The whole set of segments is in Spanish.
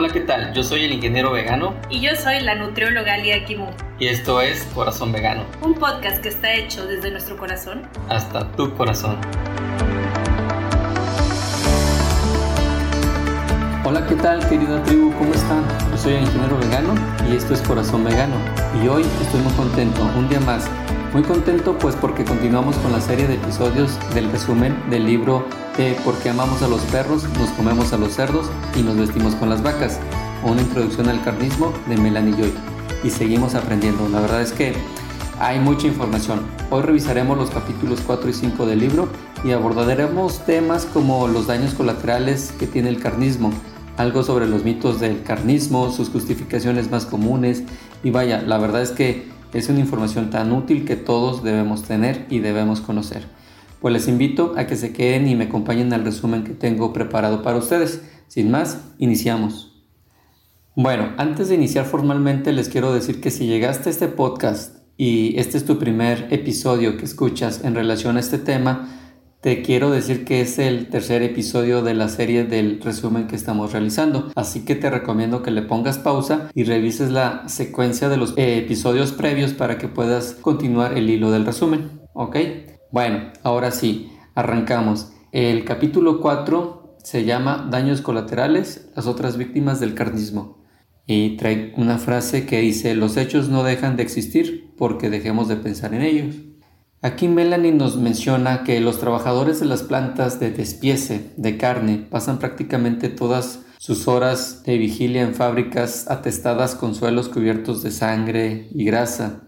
Hola, ¿qué tal? Yo soy el ingeniero vegano. Y yo soy la nutrióloga Lia Kimu. Y esto es Corazón Vegano. Un podcast que está hecho desde nuestro corazón. Hasta tu corazón. Hola, ¿qué tal querida tribu? ¿Cómo están? Yo soy el ingeniero vegano y esto es Corazón Vegano. Y hoy estoy muy contento, un día más. Muy contento pues porque continuamos con la serie de episodios del resumen del libro de Por qué amamos a los perros, nos comemos a los cerdos y nos vestimos con las vacas. Una introducción al carnismo de Melanie Joy. Y seguimos aprendiendo. La verdad es que hay mucha información. Hoy revisaremos los capítulos 4 y 5 del libro y abordaremos temas como los daños colaterales que tiene el carnismo, algo sobre los mitos del carnismo, sus justificaciones más comunes y vaya, la verdad es que es una información tan útil que todos debemos tener y debemos conocer. Pues les invito a que se queden y me acompañen al resumen que tengo preparado para ustedes. Sin más, iniciamos. Bueno, antes de iniciar formalmente les quiero decir que si llegaste a este podcast y este es tu primer episodio que escuchas en relación a este tema, te quiero decir que es el tercer episodio de la serie del resumen que estamos realizando, así que te recomiendo que le pongas pausa y revises la secuencia de los episodios previos para que puedas continuar el hilo del resumen, ¿ok? Bueno, ahora sí, arrancamos. El capítulo 4 se llama Daños colaterales, las otras víctimas del carnismo. Y trae una frase que dice, los hechos no dejan de existir porque dejemos de pensar en ellos. Aquí Melanie nos menciona que los trabajadores de las plantas de despiece de carne pasan prácticamente todas sus horas de vigilia en fábricas atestadas con suelos cubiertos de sangre y grasa.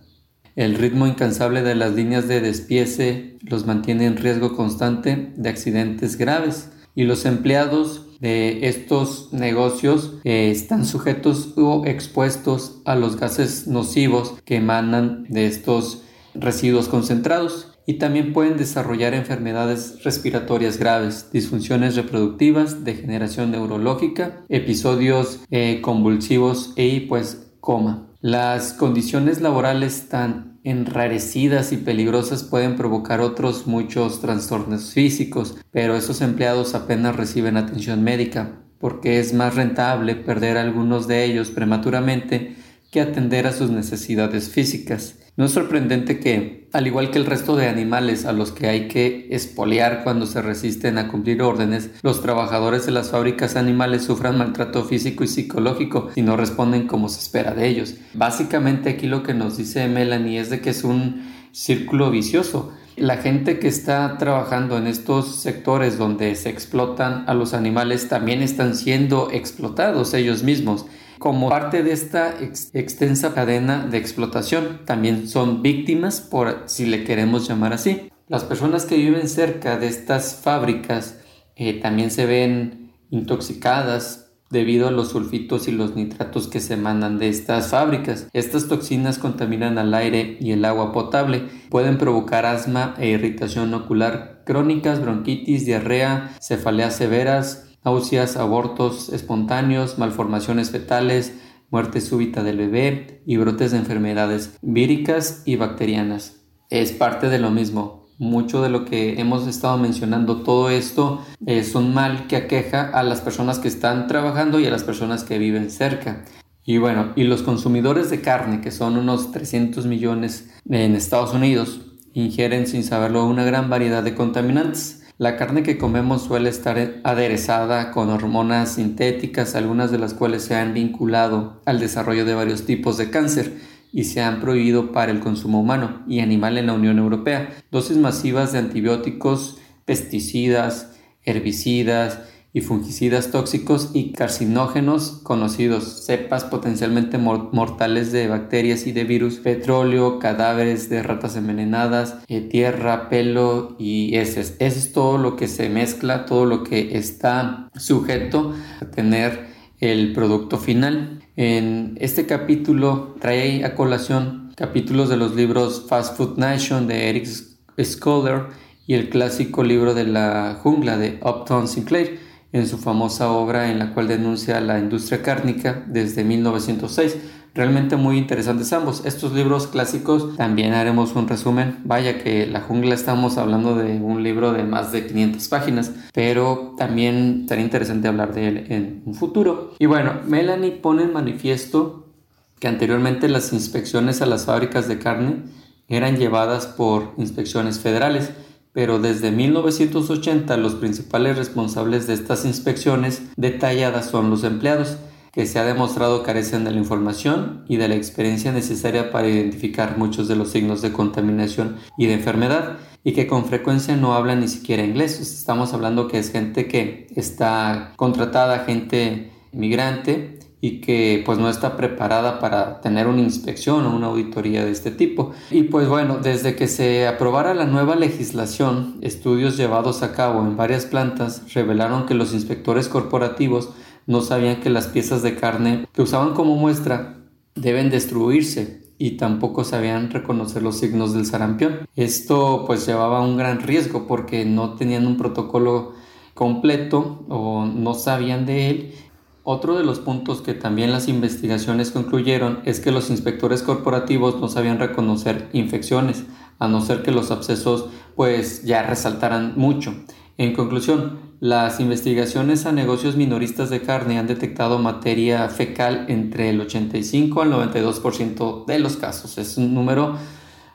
El ritmo incansable de las líneas de despiece los mantiene en riesgo constante de accidentes graves y los empleados de estos negocios eh, están sujetos o expuestos a los gases nocivos que emanan de estos residuos concentrados y también pueden desarrollar enfermedades respiratorias graves, disfunciones reproductivas, degeneración neurológica, episodios eh, convulsivos y pues coma. Las condiciones laborales tan enrarecidas y peligrosas pueden provocar otros muchos trastornos físicos, pero esos empleados apenas reciben atención médica porque es más rentable perder algunos de ellos prematuramente que atender a sus necesidades físicas. No es sorprendente que, al igual que el resto de animales a los que hay que espolear cuando se resisten a cumplir órdenes, los trabajadores de las fábricas animales sufran maltrato físico y psicológico y no responden como se espera de ellos. Básicamente aquí lo que nos dice Melanie es de que es un círculo vicioso. La gente que está trabajando en estos sectores donde se explotan a los animales también están siendo explotados ellos mismos como parte de esta extensa cadena de explotación. También son víctimas, por si le queremos llamar así. Las personas que viven cerca de estas fábricas eh, también se ven intoxicadas debido a los sulfitos y los nitratos que se mandan de estas fábricas. Estas toxinas contaminan al aire y el agua potable, pueden provocar asma e irritación ocular crónicas, bronquitis, diarrea, cefaleas severas, náuseas, abortos espontáneos, malformaciones fetales, muerte súbita del bebé y brotes de enfermedades víricas y bacterianas. Es parte de lo mismo. Mucho de lo que hemos estado mencionando, todo esto es un mal que aqueja a las personas que están trabajando y a las personas que viven cerca. Y bueno, y los consumidores de carne, que son unos 300 millones en Estados Unidos, ingieren sin saberlo una gran variedad de contaminantes la carne que comemos suele estar aderezada con hormonas sintéticas, algunas de las cuales se han vinculado al desarrollo de varios tipos de cáncer y se han prohibido para el consumo humano y animal en la Unión Europea. Dosis masivas de antibióticos, pesticidas, herbicidas, y fungicidas tóxicos y carcinógenos conocidos, cepas potencialmente mortales de bacterias y de virus, petróleo, cadáveres de ratas envenenadas, eh, tierra, pelo y heces. Eso es todo lo que se mezcla, todo lo que está sujeto a tener el producto final. En este capítulo trae a colación capítulos de los libros Fast Food Nation de Eric Scholar y el clásico libro de la jungla de Upton Sinclair en su famosa obra en la cual denuncia la industria cárnica desde 1906, Realmente muy interesantes ambos. Estos libros clásicos también haremos un resumen. Vaya que La jungla estamos hablando de un libro de más de 500 páginas, pero también sería interesante hablar de él en un futuro. Y bueno, Melanie pone en manifiesto que anteriormente las inspecciones a las fábricas de carne eran llevadas por inspecciones federales, pero desde 1980 los principales responsables de estas inspecciones detalladas son los empleados, que se ha demostrado carecen de la información y de la experiencia necesaria para identificar muchos de los signos de contaminación y de enfermedad y que con frecuencia no hablan ni siquiera inglés. Estamos hablando que es gente que está contratada, gente migrante y que pues no está preparada para tener una inspección o una auditoría de este tipo. Y pues bueno, desde que se aprobara la nueva legislación, estudios llevados a cabo en varias plantas revelaron que los inspectores corporativos no sabían que las piezas de carne que usaban como muestra deben destruirse y tampoco sabían reconocer los signos del sarampión. Esto pues llevaba un gran riesgo porque no tenían un protocolo completo o no sabían de él otro de los puntos que también las investigaciones concluyeron es que los inspectores corporativos no sabían reconocer infecciones, a no ser que los abscesos pues ya resaltaran mucho. En conclusión, las investigaciones a negocios minoristas de carne han detectado materia fecal entre el 85 al 92% de los casos. Es un número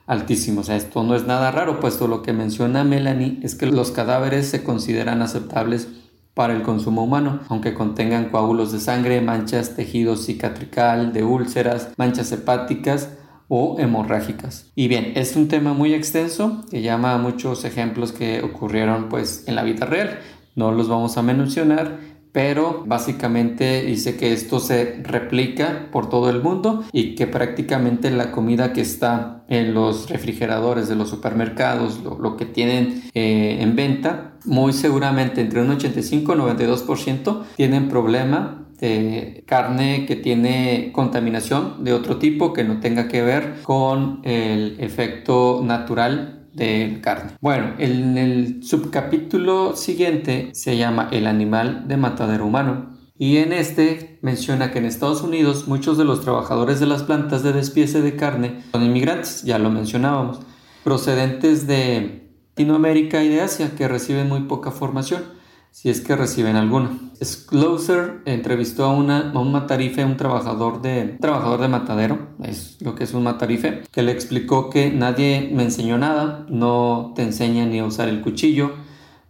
altísimo. O sea, esto no es nada raro, puesto lo que menciona Melanie es que los cadáveres se consideran aceptables para el consumo humano, aunque contengan coágulos de sangre, manchas, tejido cicatrical, de úlceras, manchas hepáticas o hemorrágicas. Y bien, es un tema muy extenso que llama a muchos ejemplos que ocurrieron pues en la vida real. No los vamos a mencionar, pero básicamente dice que esto se replica por todo el mundo y que prácticamente la comida que está en los refrigeradores de los supermercados, lo, que tienen eh, en venta, muy seguramente entre un 85 y 92% tienen problema de carne que tiene contaminación de otro tipo que no tenga que ver con el efecto natural de carne. Bueno, en el subcapítulo siguiente se llama El animal de matadero humano. Y en este menciona que en Estados Unidos muchos de los trabajadores de las plantas de despiece de carne son inmigrantes, ya lo mencionábamos, procedentes de Latinoamérica y de Asia que reciben muy poca formación si es que reciben alguna. Closer entrevistó a, una, un matarife, un trabajador de, trabajador de matadero, es lo que es un matarife, que le explicó que nadie me enseñó nada, no te enseña ni a usar el cuchillo,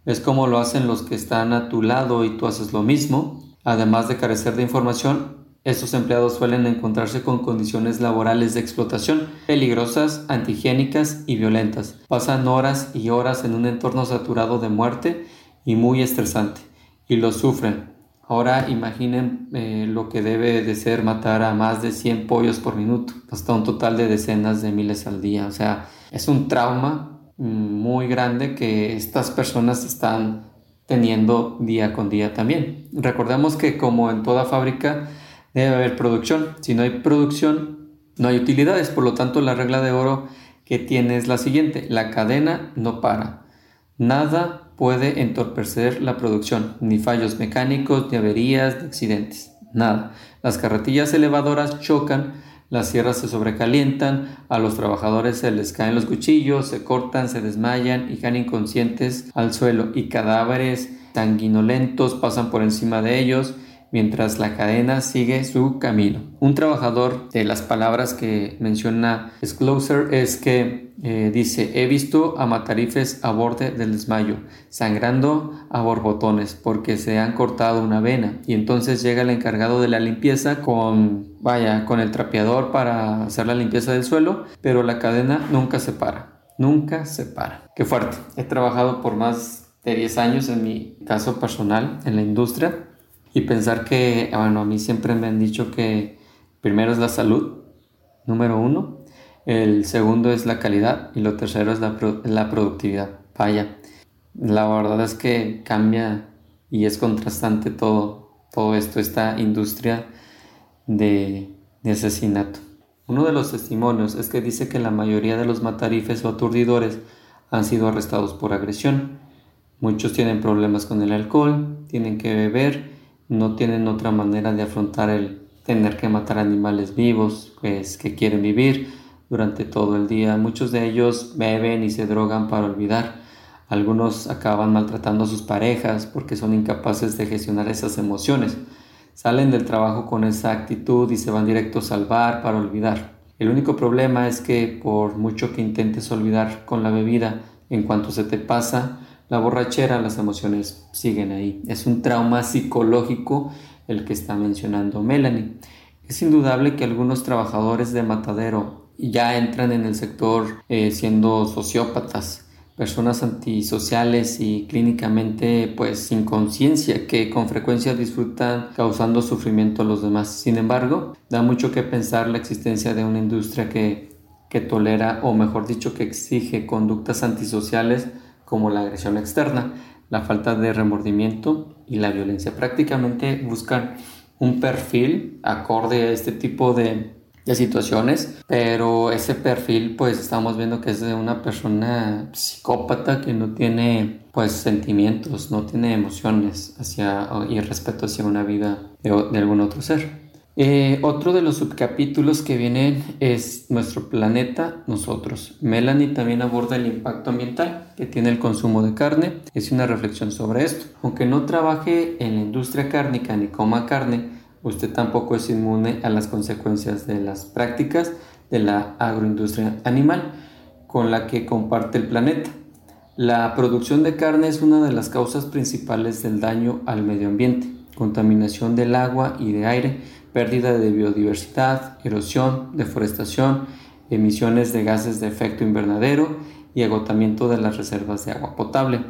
es como lo hacen los que están a tu lado y tú haces lo mismo. Además de carecer de información, estos empleados suelen encontrarse con condiciones laborales de explotación peligrosas, antihigiénicas y violentas. Pasan horas y horas en un entorno saturado de muerte y muy estresante y lo sufren. Ahora imaginen eh, lo que debe de ser matar a más de 100 pollos por minuto, hasta un total de decenas de miles al día. O sea, es un trauma mm, muy grande que estas personas están teniendo día con día también. Recordemos que como en toda fábrica debe haber producción. Si no hay producción, no hay utilidades. Por lo tanto, la regla de oro que tiene es la siguiente. La cadena no para. Nada puede entorpecer la producción, ni fallos mecánicos, ni averías, ni accidentes, nada. Las carretillas elevadoras chocan, las sierras se sobrecalientan, a los trabajadores se les caen los cuchillos, se cortan, se desmayan y caen inconscientes al suelo y cadáveres sanguinolentos pasan por encima de ellos mientras la cadena sigue su camino. Un trabajador de las palabras que menciona Scloser es que eh, dice, he visto a matarifes a borde del desmayo, sangrando a borbotones porque se han cortado una vena y entonces llega el encargado de la limpieza con, vaya, con el trapeador para hacer la limpieza del suelo, pero la cadena nunca se para, nunca se para. Qué fuerte. He trabajado por más de 10 años en mi caso personal en la industria y pensar que, bueno, a mí siempre me han dicho que primero es la salud, número uno, el segundo es la calidad y lo tercero es la, la productividad. Vaya, la verdad es que cambia y es contrastante todo, todo esto, esta industria de, de asesinato. Uno de los testimonios es que dice que la mayoría de los matarifes o aturdidores han sido arrestados por agresión. Muchos tienen problemas con el alcohol, tienen que beber no tienen otra manera de afrontar el, tener que matar animales vivos, pues que quieren vivir durante todo el día. Muchos de ellos beben y se drogan para olvidar. Algunos acaban maltratando a sus parejas porque son incapaces de gestionar esas emociones. Salen del trabajo con esa actitud y se van directos al bar para olvidar. El único problema es que por mucho que intentes olvidar con la bebida, en cuanto se te pasa la borrachera, las emociones siguen ahí. Es un trauma psicológico el que está mencionando Melanie. Es indudable que algunos trabajadores de matadero ya entran en el sector eh, siendo sociópatas, personas antisociales y clínicamente pues sin conciencia que con frecuencia disfrutan causando sufrimiento a los demás. Sin embargo, da mucho que pensar la existencia de una industria que, que tolera o mejor dicho que exige conductas antisociales como la agresión externa, la falta de remordimiento y la violencia. Prácticamente buscan un perfil acorde a este tipo de, situaciones, pero ese perfil pues estamos viendo que es de una persona psicópata que no tiene pues sentimientos, no tiene emociones hacia y respeto hacia una vida de algún otro ser. Eh, otro de los subcapítulos que vienen es nuestro planeta, nosotros. Melanie también aborda el impacto ambiental que tiene el consumo de carne. Es una reflexión sobre esto. Aunque no trabaje en la industria cárnica ni coma carne, usted tampoco es inmune a las consecuencias de las prácticas de la agroindustria animal con la que comparte el planeta. La producción de carne es una de las causas principales del daño al medio ambiente, contaminación del agua y de aire pérdida de biodiversidad, erosión, deforestación, emisiones de gases de efecto invernadero y agotamiento de las reservas de agua potable.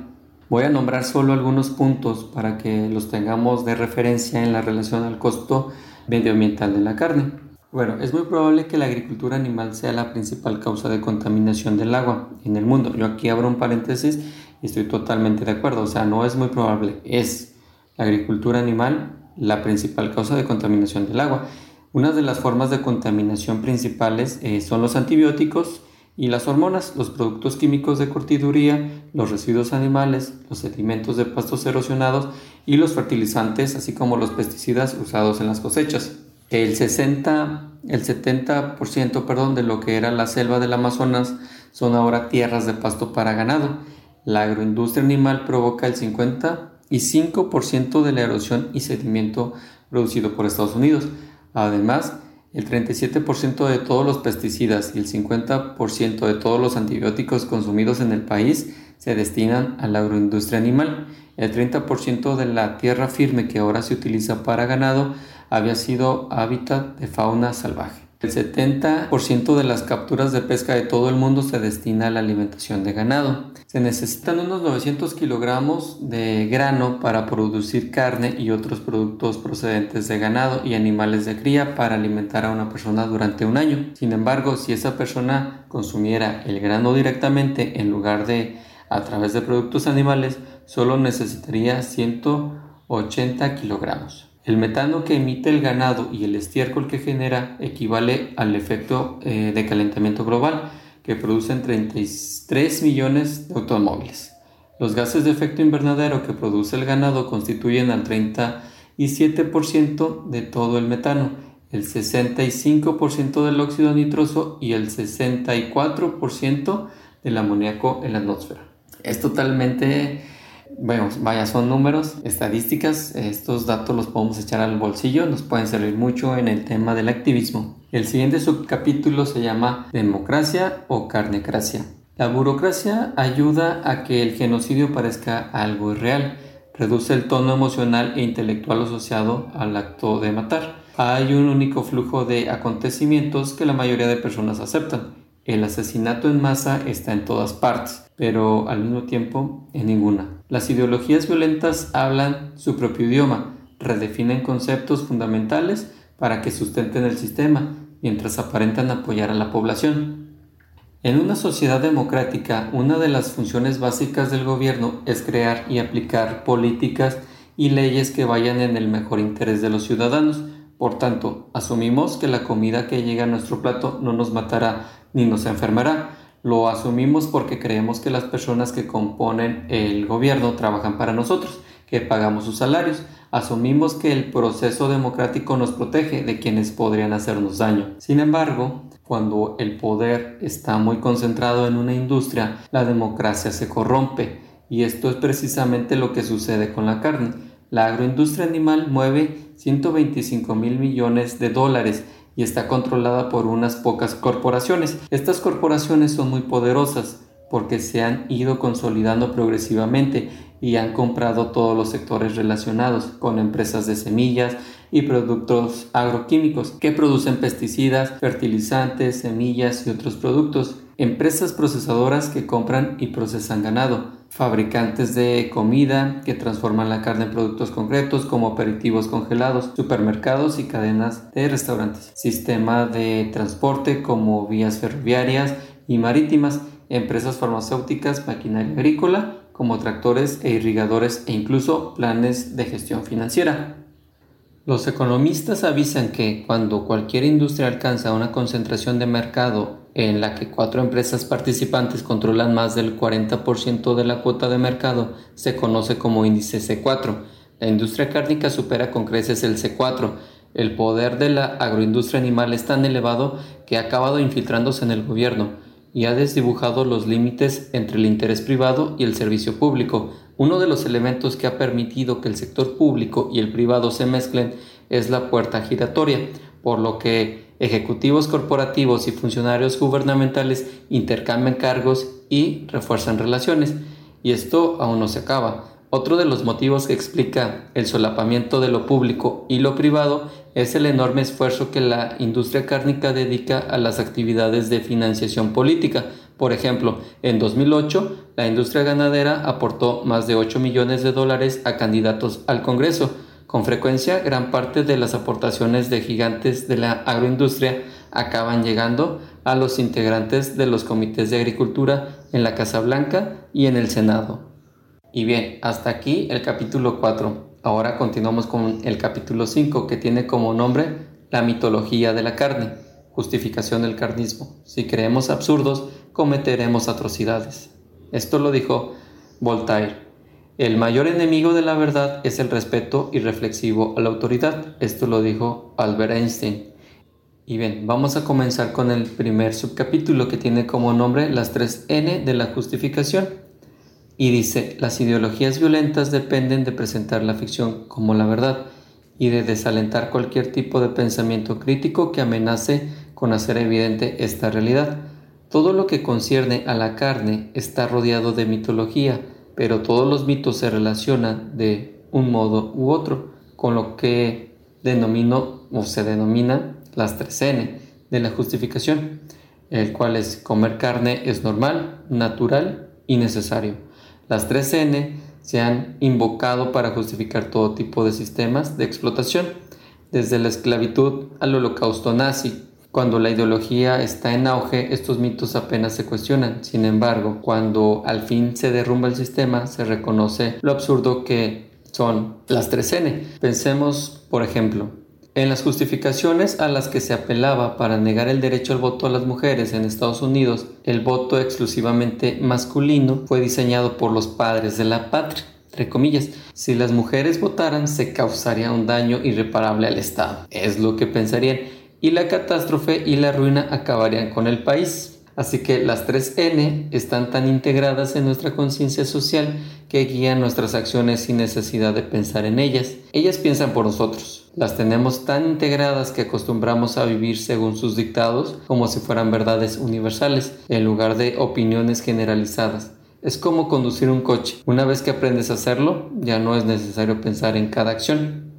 Voy a nombrar solo algunos puntos para que los tengamos de referencia en la relación al costo medioambiental de la carne. Bueno, es muy probable que la agricultura animal sea la principal causa de contaminación del agua en el mundo. Yo aquí abro un paréntesis y estoy totalmente de acuerdo. O sea, no es muy probable, es la agricultura animal la principal causa de contaminación del agua. Una de las formas de contaminación principales eh, son los antibióticos y las hormonas, los productos químicos de cortiduría, los residuos animales, los sedimentos de pastos erosionados y los fertilizantes, así como los pesticidas usados en las cosechas. El 60, el 70% perdón, de lo que era la selva del Amazonas son ahora tierras de pasto para ganado. La agroindustria animal provoca el 50 y 5% de la erosión y sedimento producido por Estados Unidos. Además, el 37% de todos los pesticidas y el 50% de todos los antibióticos consumidos en el país se destinan a la agroindustria animal. El 30% de la tierra firme que ahora se utiliza para ganado había sido hábitat de fauna salvaje. El 70% de las capturas de pesca de todo el mundo se destina a la alimentación de ganado. Se necesitan unos 900 kilogramos de grano para producir carne y otros productos procedentes de ganado y animales de cría para alimentar a una persona durante un año. Sin embargo, si esa persona consumiera el grano directamente en lugar de a través de productos animales, solo necesitaría 180 kilogramos. El metano que emite el ganado y el estiércol que genera equivale al efecto eh, de calentamiento global que producen 33 millones de automóviles. Los gases de efecto invernadero que produce el ganado constituyen al 37% de todo el metano, el 65% del óxido nitroso y el 64% del amoníaco en la atmósfera. Es totalmente bueno, vaya, son números, estadísticas, estos datos los podemos echar al bolsillo, nos pueden servir mucho en el tema del activismo. El siguiente subcapítulo se llama Democracia o Carnecracia. La burocracia ayuda a que el genocidio parezca algo irreal, reduce el tono emocional e intelectual asociado al acto de matar. Hay un único flujo de acontecimientos que la mayoría de personas aceptan el asesinato en masa está en todas partes, pero al mismo tiempo en ninguna. Las ideologías violentas hablan su propio idioma, redefinen conceptos fundamentales para que sustenten el sistema, mientras aparentan apoyar a la población. En una sociedad democrática, una de las funciones básicas del gobierno es crear y aplicar políticas y leyes que vayan en el mejor interés de los ciudadanos. Por tanto, asumimos que la comida que llega a nuestro plato no nos matará ni nos enfermará. Lo asumimos porque creemos que las personas que componen el gobierno trabajan para nosotros. que pagamos sus salarios. Asumimos que el proceso democrático nos protege de quienes podrían hacernos daño. Sin embargo, cuando el poder está muy concentrado en una industria, la democracia se corrompe y esto es precisamente lo que sucede con la carne. La agroindustria animal mueve 125 mil millones de dólares y está controlada por unas pocas corporaciones. Estas corporaciones son muy poderosas porque se han ido consolidando progresivamente y han comprado todos los sectores relacionados con empresas de semillas y productos agroquímicos que producen pesticidas, fertilizantes, semillas y otros productos empresas procesadoras que compran y procesan ganado, fabricantes de comida que transforman la carne en productos concretos como aperitivos congelados, supermercados y cadenas de restaurantes, sistema de transporte como vías ferroviarias y marítimas, empresas farmacéuticas, maquinaria agrícola como tractores e irrigadores e incluso planes de gestión financiera. Los economistas avisan que cuando cualquier industria alcanza una concentración de mercado en la que cuatro empresas participantes controlan más del 40% de la cuota de mercado, se conoce como índice C4. La industria cárnica supera con creces el C4. El poder de la agroindustria animal es tan elevado que ha acabado infiltrándose en el gobierno y ha desdibujado los límites entre el interés privado y el servicio público, uno de los elementos que ha permitido que el sector público y el privado se mezclen es la puerta giratoria, por lo que ejecutivos corporativos y funcionarios gubernamentales intercambian cargos y refuerzan relaciones. Y esto aún no se acaba. Otro de los motivos que explica el solapamiento de lo público y lo privado es el enorme esfuerzo que la industria cárnica dedica a las actividades de financiación política, por ejemplo, en 2008, la industria ganadera aportó más de 8 millones de dólares a candidatos al Congreso. Con frecuencia, gran parte de las aportaciones de gigantes de la agroindustria acaban llegando a los integrantes de los comités de agricultura en la Casa Blanca y en el Senado. Y bien, hasta aquí el capítulo 4. Ahora continuamos con el capítulo 5 que tiene como nombre La mitología de la carne, justificación del carnismo. Si creemos absurdos, cometeremos atrocidades. Esto lo dijo Voltaire. El mayor enemigo de la verdad es el respeto irreflexivo a la autoridad. Esto lo dijo Albert Einstein. Y bien, vamos a comenzar con el primer subcapítulo que tiene como nombre las tres N de la justificación. Y dice, las ideologías violentas dependen de presentar la ficción como la verdad y de desalentar cualquier tipo de pensamiento crítico que amenace con hacer evidente esta realidad. Todo lo que concierne a la carne está rodeado de mitología, pero todos los mitos se relacionan de un modo u otro con lo que denomino o se denomina las tres N de la justificación, el cual es comer carne es normal, natural y necesario. Las tres N se han invocado para justificar todo tipo de sistemas de explotación, desde la esclavitud al holocausto nazi, cuando la ideología está en auge, estos mitos apenas se cuestionan. Sin embargo, cuando al fin se derrumba el sistema, se reconoce lo absurdo que son las 3N. Pensemos, por ejemplo, en las justificaciones a las que se apelaba para negar el derecho al voto a las mujeres en Estados Unidos, el voto exclusivamente masculino fue diseñado por los padres de la patria. Entre comillas, si las mujeres votaran se causaría un daño irreparable al Estado. Es lo que pensarían y la catástrofe y la ruina acabarían con el país. Así que las tres N están tan integradas en nuestra conciencia social que guían nuestras acciones sin necesidad de pensar en ellas. Ellas piensan por nosotros. Las tenemos tan integradas que acostumbramos a vivir según sus dictados como si fueran verdades universales, en lugar de opiniones generalizadas. Es como conducir un coche. Una vez que aprendes a hacerlo, ya no es necesario pensar en cada acción.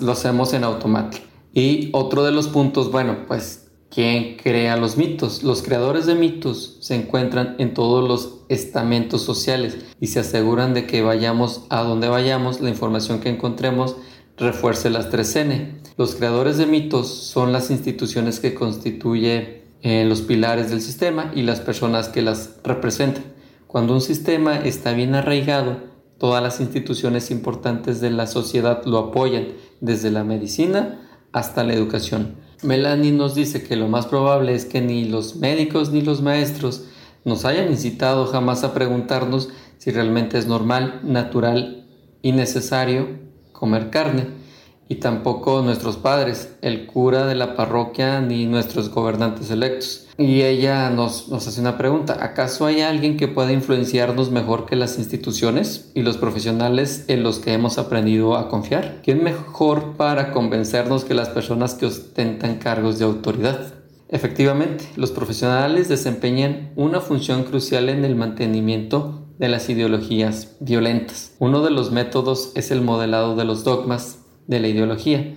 Lo hacemos en automático. Y otro de los puntos, bueno, pues, ¿quién crea los mitos? Los creadores de mitos se encuentran en todos los estamentos sociales y se aseguran de que vayamos a donde vayamos, la información que encontremos refuerce las 3N. Los creadores de mitos son las instituciones que constituyen eh, los pilares del sistema y las personas que las representan. Cuando un sistema está bien arraigado, todas las instituciones importantes de la sociedad lo apoyan, desde la medicina hasta la educación. Melanie nos dice que lo más probable es que ni los médicos ni los maestros nos hayan incitado jamás a preguntarnos si realmente es normal, natural innecesario comer carne y tampoco nuestros padres, el cura de la parroquia ni nuestros gobernantes electos. Y ella nos, hace una pregunta, ¿acaso hay alguien que pueda influenciarnos mejor que las instituciones y los profesionales en los que hemos aprendido a confiar? ¿Quién mejor para convencernos que las personas que ostentan cargos de autoridad? Efectivamente, los profesionales desempeñan una función crucial en el mantenimiento de las ideologías violentas. Uno de los métodos es el modelado de los dogmas de la ideología.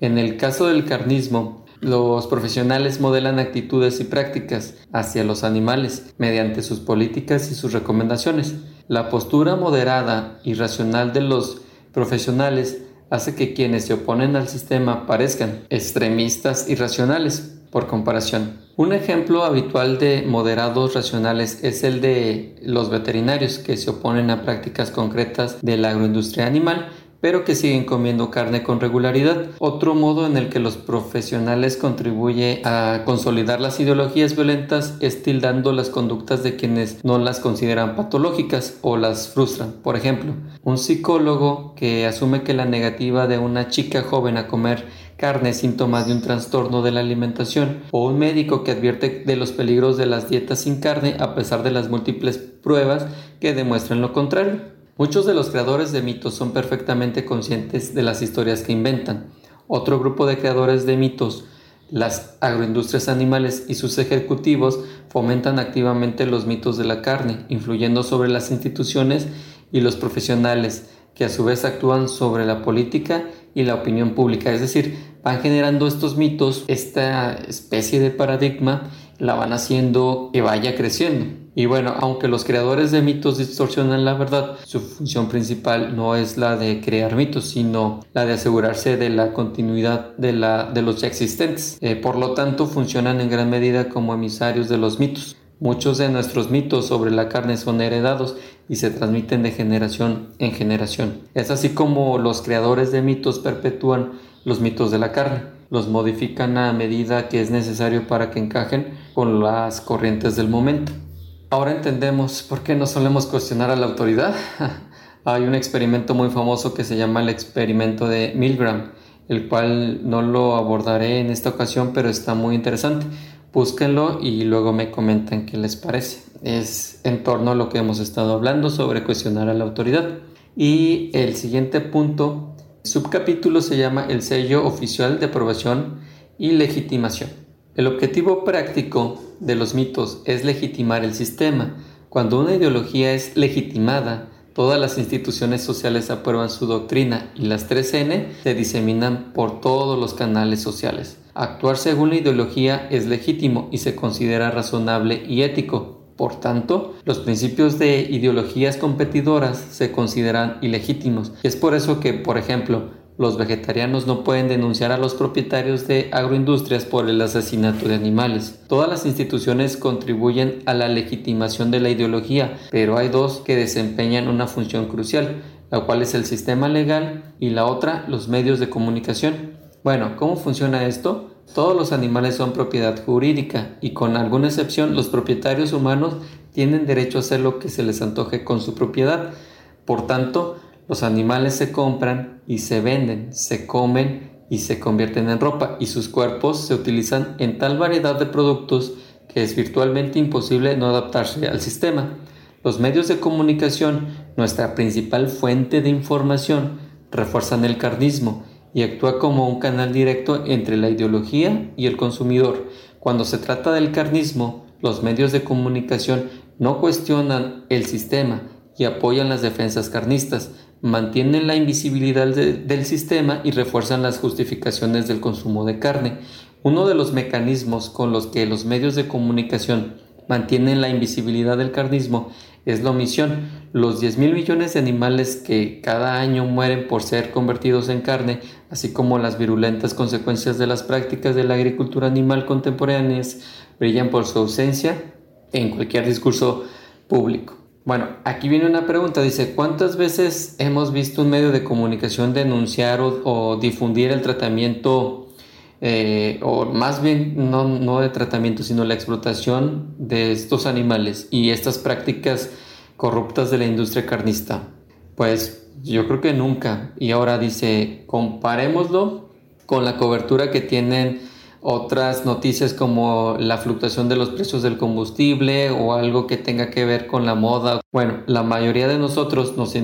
En el caso del carnismo, los profesionales modelan actitudes y prácticas hacia los animales mediante sus políticas y sus recomendaciones. La postura moderada y racional de los profesionales hace que quienes se oponen al sistema parezcan extremistas y por comparación. Un ejemplo habitual de moderados racionales es el de los veterinarios que se oponen a prácticas concretas de la agroindustria animal pero que siguen comiendo carne con regularidad. Otro modo en el que los profesionales contribuye a consolidar las ideologías violentas es tildando las conductas de quienes no las consideran patológicas o las frustran. Por ejemplo, un psicólogo que asume que la negativa de una chica joven a comer carne es síntoma de un trastorno de la alimentación o un médico que advierte de los peligros de las dietas sin carne a pesar de las múltiples pruebas que demuestran lo contrario. Muchos de los creadores de mitos son perfectamente conscientes de las historias que inventan. Otro grupo de creadores de mitos, las agroindustrias animales y sus ejecutivos, fomentan activamente los mitos de la carne, influyendo sobre las instituciones y los profesionales, que a su vez actúan sobre la política y la opinión pública. Es decir, van generando estos mitos, esta especie de paradigma, la van haciendo que vaya creciendo. Y bueno, aunque los creadores de mitos distorsionan la verdad, su función principal no es la de crear mitos, sino la de asegurarse de la continuidad de, la, de los ya existentes. Eh, por lo tanto, funcionan en gran medida como emisarios de los mitos. Muchos de nuestros mitos sobre la carne son heredados y se transmiten de generación en generación. Es así como los creadores de mitos perpetúan los mitos de la carne. Los modifican a medida que es necesario para que encajen con las corrientes del momento. Ahora entendemos por qué no solemos cuestionar a la autoridad. Hay un experimento muy famoso que se llama el experimento de Milgram, el cual no lo abordaré en esta ocasión, pero está muy interesante. Búsquenlo y luego me comentan qué les parece. Es en torno a lo que hemos estado hablando sobre cuestionar a la autoridad. Y el siguiente punto, subcapítulo se llama el sello oficial de aprobación y legitimación. El objetivo práctico de los mitos es legitimar el sistema. Cuando una ideología es legitimada, todas las instituciones sociales aprueban su doctrina y las 3N se diseminan por todos los canales sociales. Actuar según la ideología es legítimo y se considera razonable y ético. Por tanto, los principios de ideologías competidoras se consideran ilegítimos. es por eso que, por ejemplo, los vegetarianos no pueden denunciar a los propietarios de agroindustrias por el asesinato de animales. Todas las instituciones contribuyen a la legitimación de la ideología, pero hay dos que desempeñan una función crucial, la cual es el sistema legal y la otra los medios de comunicación. Bueno, ¿cómo funciona esto? Todos los animales son propiedad jurídica y con alguna excepción los propietarios humanos tienen derecho a hacer lo que se les antoje con su propiedad. Por tanto, los animales se compran y se venden, se comen y se convierten en ropa y sus cuerpos se utilizan en tal variedad de productos que es virtualmente imposible no adaptarse al sistema. Los medios de comunicación, nuestra principal fuente de información, refuerzan el carnismo y actúa como un canal directo entre la ideología y el consumidor. Cuando se trata del carnismo, los medios de comunicación no cuestionan el sistema y apoyan las defensas carnistas, mantienen la invisibilidad del sistema y refuerzan las justificaciones del consumo de carne. Uno de los mecanismos con los que los medios de comunicación mantienen la invisibilidad del carnismo es la omisión. Los 10 mil millones de animales que cada año mueren por ser convertidos en carne, así como las virulentas consecuencias de las prácticas de la agricultura animal contemporáneas, brillan por su ausencia en cualquier discurso público. Bueno, aquí viene una pregunta, dice, ¿cuántas veces hemos visto un medio de comunicación denunciar o, difundir el tratamiento, eh, o más bien no, no de tratamiento, sino la explotación de estos animales y estas prácticas corruptas de la industria carnista? Pues yo creo que nunca. Y ahora dice, comparémoslo con la cobertura que tienen otras noticias como la fluctuación de los precios del combustible o algo que tenga que ver con la moda. Bueno, la mayoría de nosotros nos,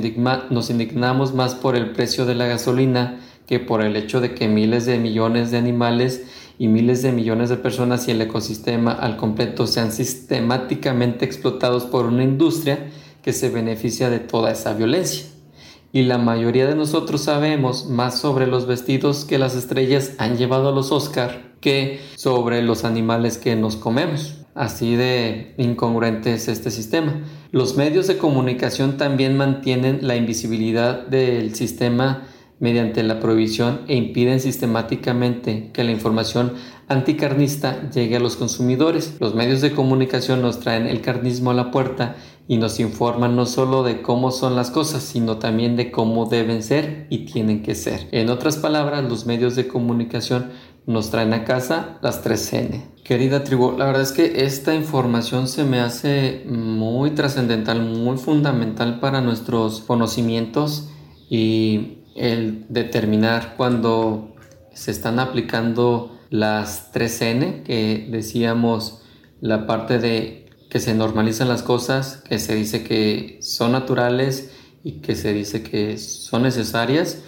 nos indignamos más por el precio de la gasolina que por el hecho de que miles de millones de animales y miles de millones de personas y el ecosistema al completo sean sistemáticamente explotados por una industria que se beneficia de toda esa violencia. Y la mayoría de nosotros sabemos más sobre los vestidos que las estrellas han llevado a los Oscar que sobre los animales que nos comemos. Así de incongruente es este sistema. Los medios de comunicación también mantienen la invisibilidad del sistema mediante la prohibición e impiden sistemáticamente que la información anticarnista llegue a los consumidores. Los medios de comunicación nos traen el carnismo a la puerta y nos informan no solo de cómo son las cosas, sino también de cómo deben ser y tienen que ser. En otras palabras, los medios de comunicación nos traen a casa las 3N. Querida tribu, la verdad es que esta información se me hace muy trascendental, muy fundamental para nuestros conocimientos y el determinar cuando se están aplicando las 3N, que decíamos la parte de que se normalizan las cosas, que se dice que son naturales y que se dice que son necesarias,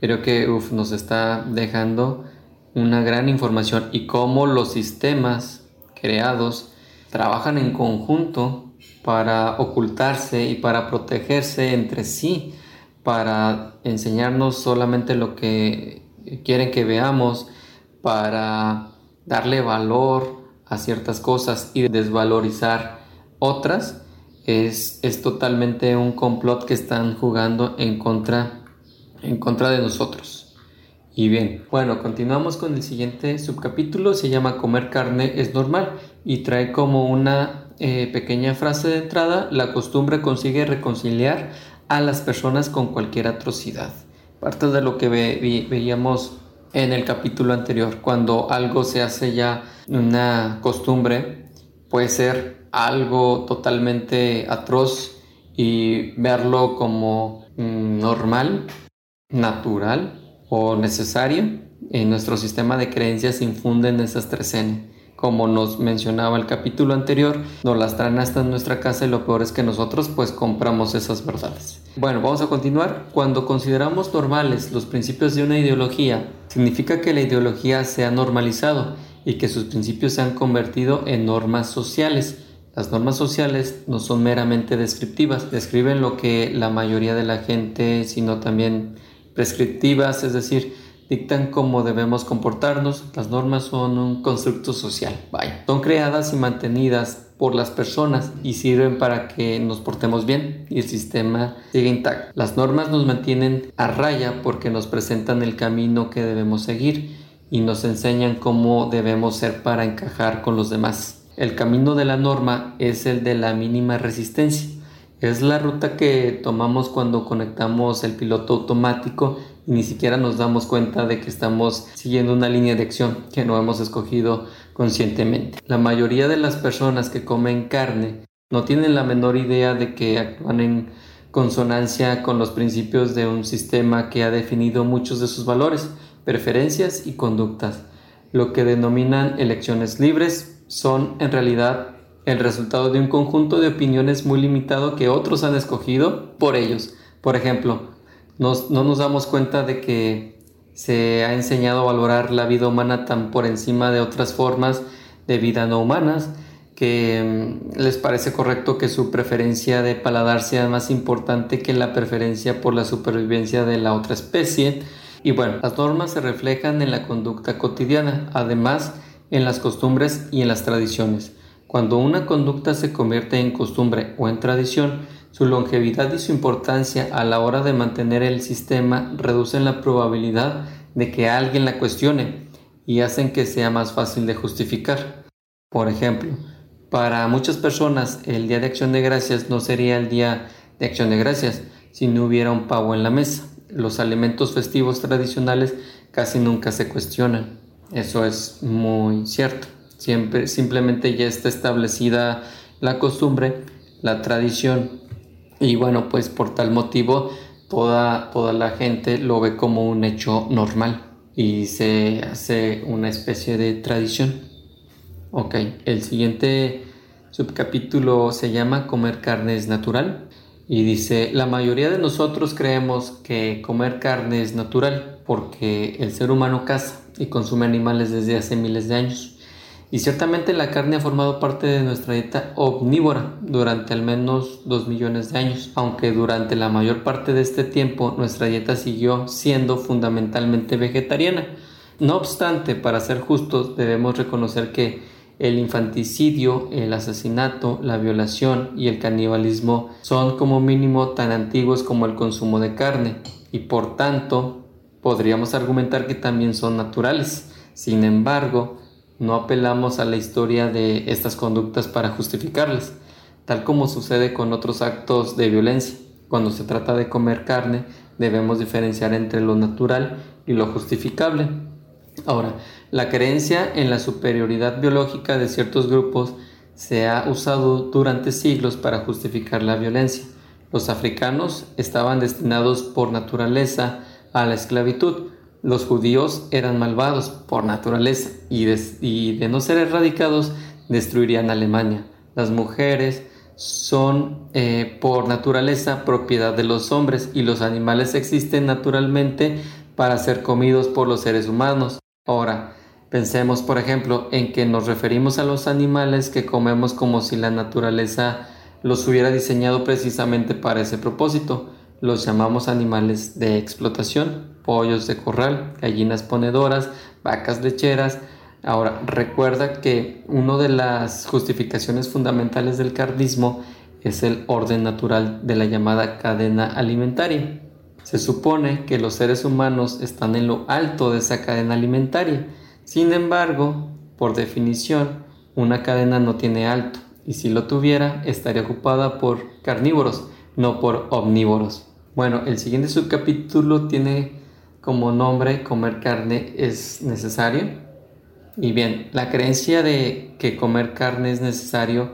creo que nos está dejando una gran información y cómo los sistemas creados trabajan en conjunto para ocultarse y para protegerse entre sí, para enseñarnos solamente lo que quieren que veamos, para darle valor a ciertas cosas y desvalorizar otras, es, es totalmente un complot que están jugando en contra, en contra de nosotros. Y bien, bueno, continuamos con el siguiente subcapítulo, se llama Comer carne es normal y trae como una eh, pequeña frase de entrada, la costumbre consigue reconciliar a las personas con cualquier atrocidad. Parte de lo que veíamos en el capítulo anterior, cuando algo se hace ya una costumbre, puede ser algo totalmente atroz y verlo como mm, normal, natural, necesario, en nuestro sistema de creencias infunden esas tres N. Como nos mencionaba el capítulo anterior, nos las traen hasta en nuestra casa y lo peor es que nosotros pues compramos esas verdades. Bueno, vamos a continuar. Cuando consideramos normales los principios de una ideología, significa que la ideología se ha normalizado y que sus principios se han convertido en normas sociales. Las normas sociales no son meramente descriptivas, describen lo que la mayoría de la gente, sino también prescriptivas, es decir, dictan cómo debemos comportarnos. Las normas son un constructo social, vaya. Son creadas y mantenidas por las personas y sirven para que nos portemos bien y el sistema siga intacto. Las normas nos mantienen a raya porque nos presentan el camino que debemos seguir y nos enseñan cómo debemos ser para encajar con los demás. El camino de la norma es el de la mínima resistencia es la ruta que tomamos cuando conectamos el piloto automático y ni siquiera nos damos cuenta de que estamos siguiendo una línea de acción que no hemos escogido conscientemente. La mayoría de las personas que comen carne no tienen la menor idea de que actúan en consonancia con los principios de un sistema que ha definido muchos de sus valores, preferencias y conductas. Lo que denominan elecciones libres son en realidad el resultado de un conjunto de opiniones muy limitado que otros han escogido por ellos. Por ejemplo, no nos damos cuenta de que se ha enseñado a valorar la vida humana tan por encima de otras formas de vida no humanas, que mm, les parece correcto que su preferencia de paladar sea más importante que la preferencia por la supervivencia de la otra especie. Y bueno, las normas se reflejan en la conducta cotidiana, además en las costumbres y en las tradiciones. Cuando una conducta se convierte en costumbre o en tradición, su longevidad y su importancia a la hora de mantener el sistema reducen la probabilidad de que alguien la cuestione y hacen que sea más fácil de justificar. Por ejemplo, para muchas personas el Día de Acción de Gracias no sería el Día de Acción de Gracias si no hubiera un pavo en la mesa. Los alimentos festivos tradicionales casi nunca se cuestionan. Eso es muy cierto. Siempre, simplemente ya está establecida la costumbre, la tradición y bueno, pues por tal motivo toda, toda la gente lo ve como un hecho normal y se hace una especie de tradición. Ok, el siguiente subcapítulo se llama Comer carne es natural y dice, la mayoría de nosotros creemos que comer carne es natural porque el ser humano caza y consume animales desde hace miles de años. Y ciertamente la carne ha formado parte de nuestra dieta omnívora durante al menos dos millones de años, aunque durante la mayor parte de este tiempo nuestra dieta siguió siendo fundamentalmente vegetariana. No obstante, para ser justos, debemos reconocer que el infanticidio, el asesinato, la violación y el canibalismo son como mínimo tan antiguos como el consumo de carne y por tanto podríamos argumentar que también son naturales. Sin embargo, no apelamos a la historia de estas conductas para justificarlas, tal como sucede con otros actos de violencia. Cuando se trata de comer carne, debemos diferenciar entre lo natural y lo justificable. Ahora, la creencia en la superioridad biológica de ciertos grupos se ha usado durante siglos para justificar la violencia. Los africanos estaban destinados por naturaleza a la esclavitud, los judíos eran malvados por naturaleza y de, no ser erradicados destruirían Alemania. Las mujeres son eh, por naturaleza propiedad de los hombres y los animales existen naturalmente para ser comidos por los seres humanos. Ahora, pensemos por ejemplo en que nos referimos a los animales que comemos como si la naturaleza los hubiera diseñado precisamente para ese propósito. Los llamamos animales de explotación pollos de corral, gallinas ponedoras, vacas lecheras. Ahora, recuerda que una de las justificaciones fundamentales del carnismo es el orden natural de la llamada cadena alimentaria. Se supone que los seres humanos están en lo alto de esa cadena alimentaria. Sin embargo, por definición, una cadena no tiene alto y si lo tuviera estaría ocupada por carnívoros, no por omnívoros. Bueno, el siguiente subcapítulo tiene como nombre comer carne es necesario. Y bien, la creencia de que comer carne es necesario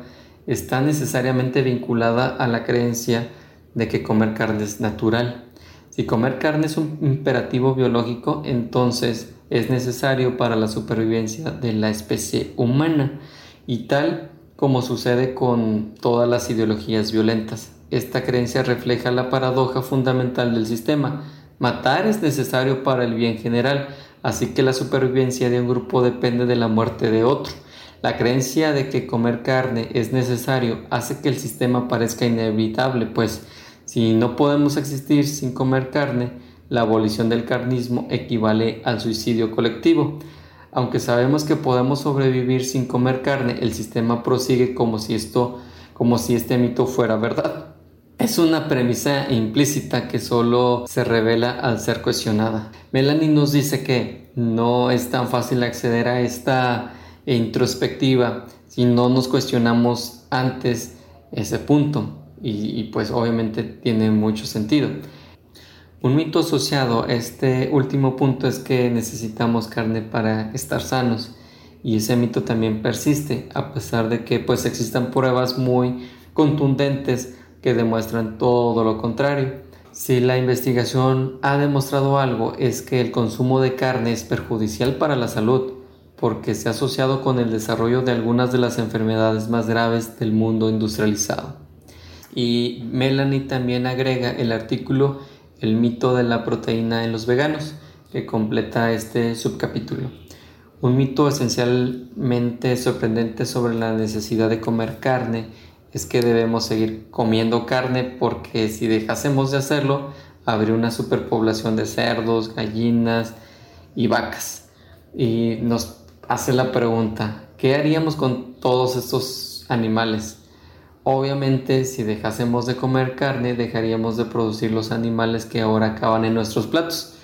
está necesariamente vinculada a la creencia de que comer carne es natural. Si comer carne es un imperativo biológico, entonces es necesario para la supervivencia de la especie humana y tal como sucede con todas las ideologías violentas. Esta creencia refleja la paradoja fundamental del sistema Matar es necesario para el bien general, así que la supervivencia de un grupo depende de la muerte de otro. La creencia de que comer carne es necesario hace que el sistema parezca inevitable, pues si no podemos existir sin comer carne, la abolición del carnismo equivale al suicidio colectivo. Aunque sabemos que podemos sobrevivir sin comer carne, el sistema prosigue como si esto como si este mito fuera verdad. Es una premisa implícita que solo se revela al ser cuestionada. Melanie nos dice que no es tan fácil acceder a esta introspectiva si no nos cuestionamos antes ese punto y, pues obviamente tiene mucho sentido. Un mito asociado a este último punto es que necesitamos carne para estar sanos y ese mito también persiste a pesar de que pues existan pruebas muy contundentes que demuestran todo lo contrario. Si la investigación ha demostrado algo es que el consumo de carne es perjudicial para la salud porque se ha asociado con el desarrollo de algunas de las enfermedades más graves del mundo industrializado. Y Melanie también agrega el artículo El mito de la proteína en los veganos, que completa este subcapítulo. Un mito esencialmente sorprendente sobre la necesidad de comer carne es que debemos seguir comiendo carne porque si dejásemos de hacerlo, habría una superpoblación de cerdos, gallinas y vacas. Y nos hace la pregunta, ¿qué haríamos con todos estos animales? Obviamente, si dejásemos de comer carne, dejaríamos de producir los animales que ahora acaban en nuestros platos,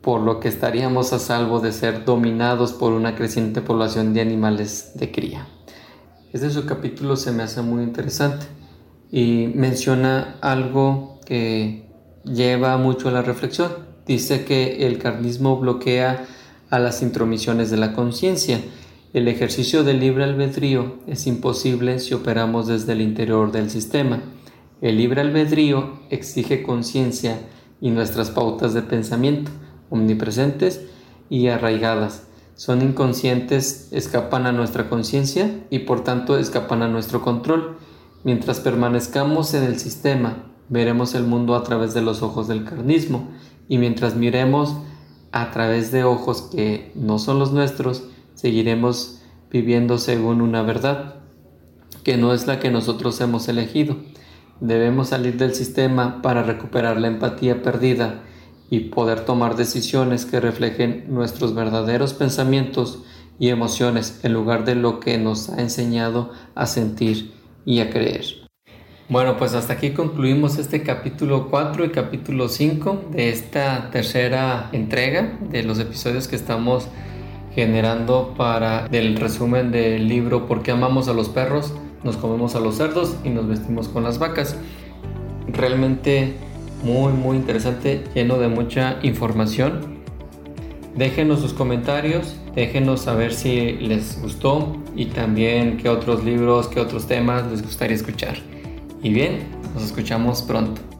por lo que estaríamos a salvo de ser dominados por una creciente población de animales de cría. Este subcapítulo se me hace muy interesante y menciona algo que lleva mucho a la reflexión. Dice que el carnismo bloquea a las intromisiones de la conciencia. El ejercicio del libre albedrío es imposible si operamos desde el interior del sistema. El libre albedrío exige conciencia y nuestras pautas de pensamiento, omnipresentes y arraigadas. Son inconscientes, escapan a nuestra conciencia y por tanto escapan a nuestro control. Mientras permanezcamos en el sistema, veremos el mundo a través de los ojos del carnismo y mientras miremos a través de ojos que no son los nuestros, seguiremos viviendo según una verdad que no es la que nosotros hemos elegido. Debemos salir del sistema para recuperar la empatía perdida y poder tomar decisiones que reflejen nuestros verdaderos pensamientos y emociones en lugar de lo que nos ha enseñado a sentir y a creer. Bueno, pues hasta aquí concluimos este capítulo 4 y capítulo 5 de esta tercera entrega de los episodios que estamos generando para el resumen del libro ¿Por qué amamos a los perros? Nos comemos a los cerdos y nos vestimos con las vacas. Realmente muy muy interesante, lleno de mucha información. Déjenos sus comentarios, déjenos saber si les gustó y también qué otros libros, qué otros temas les gustaría escuchar. Y bien, nos escuchamos pronto.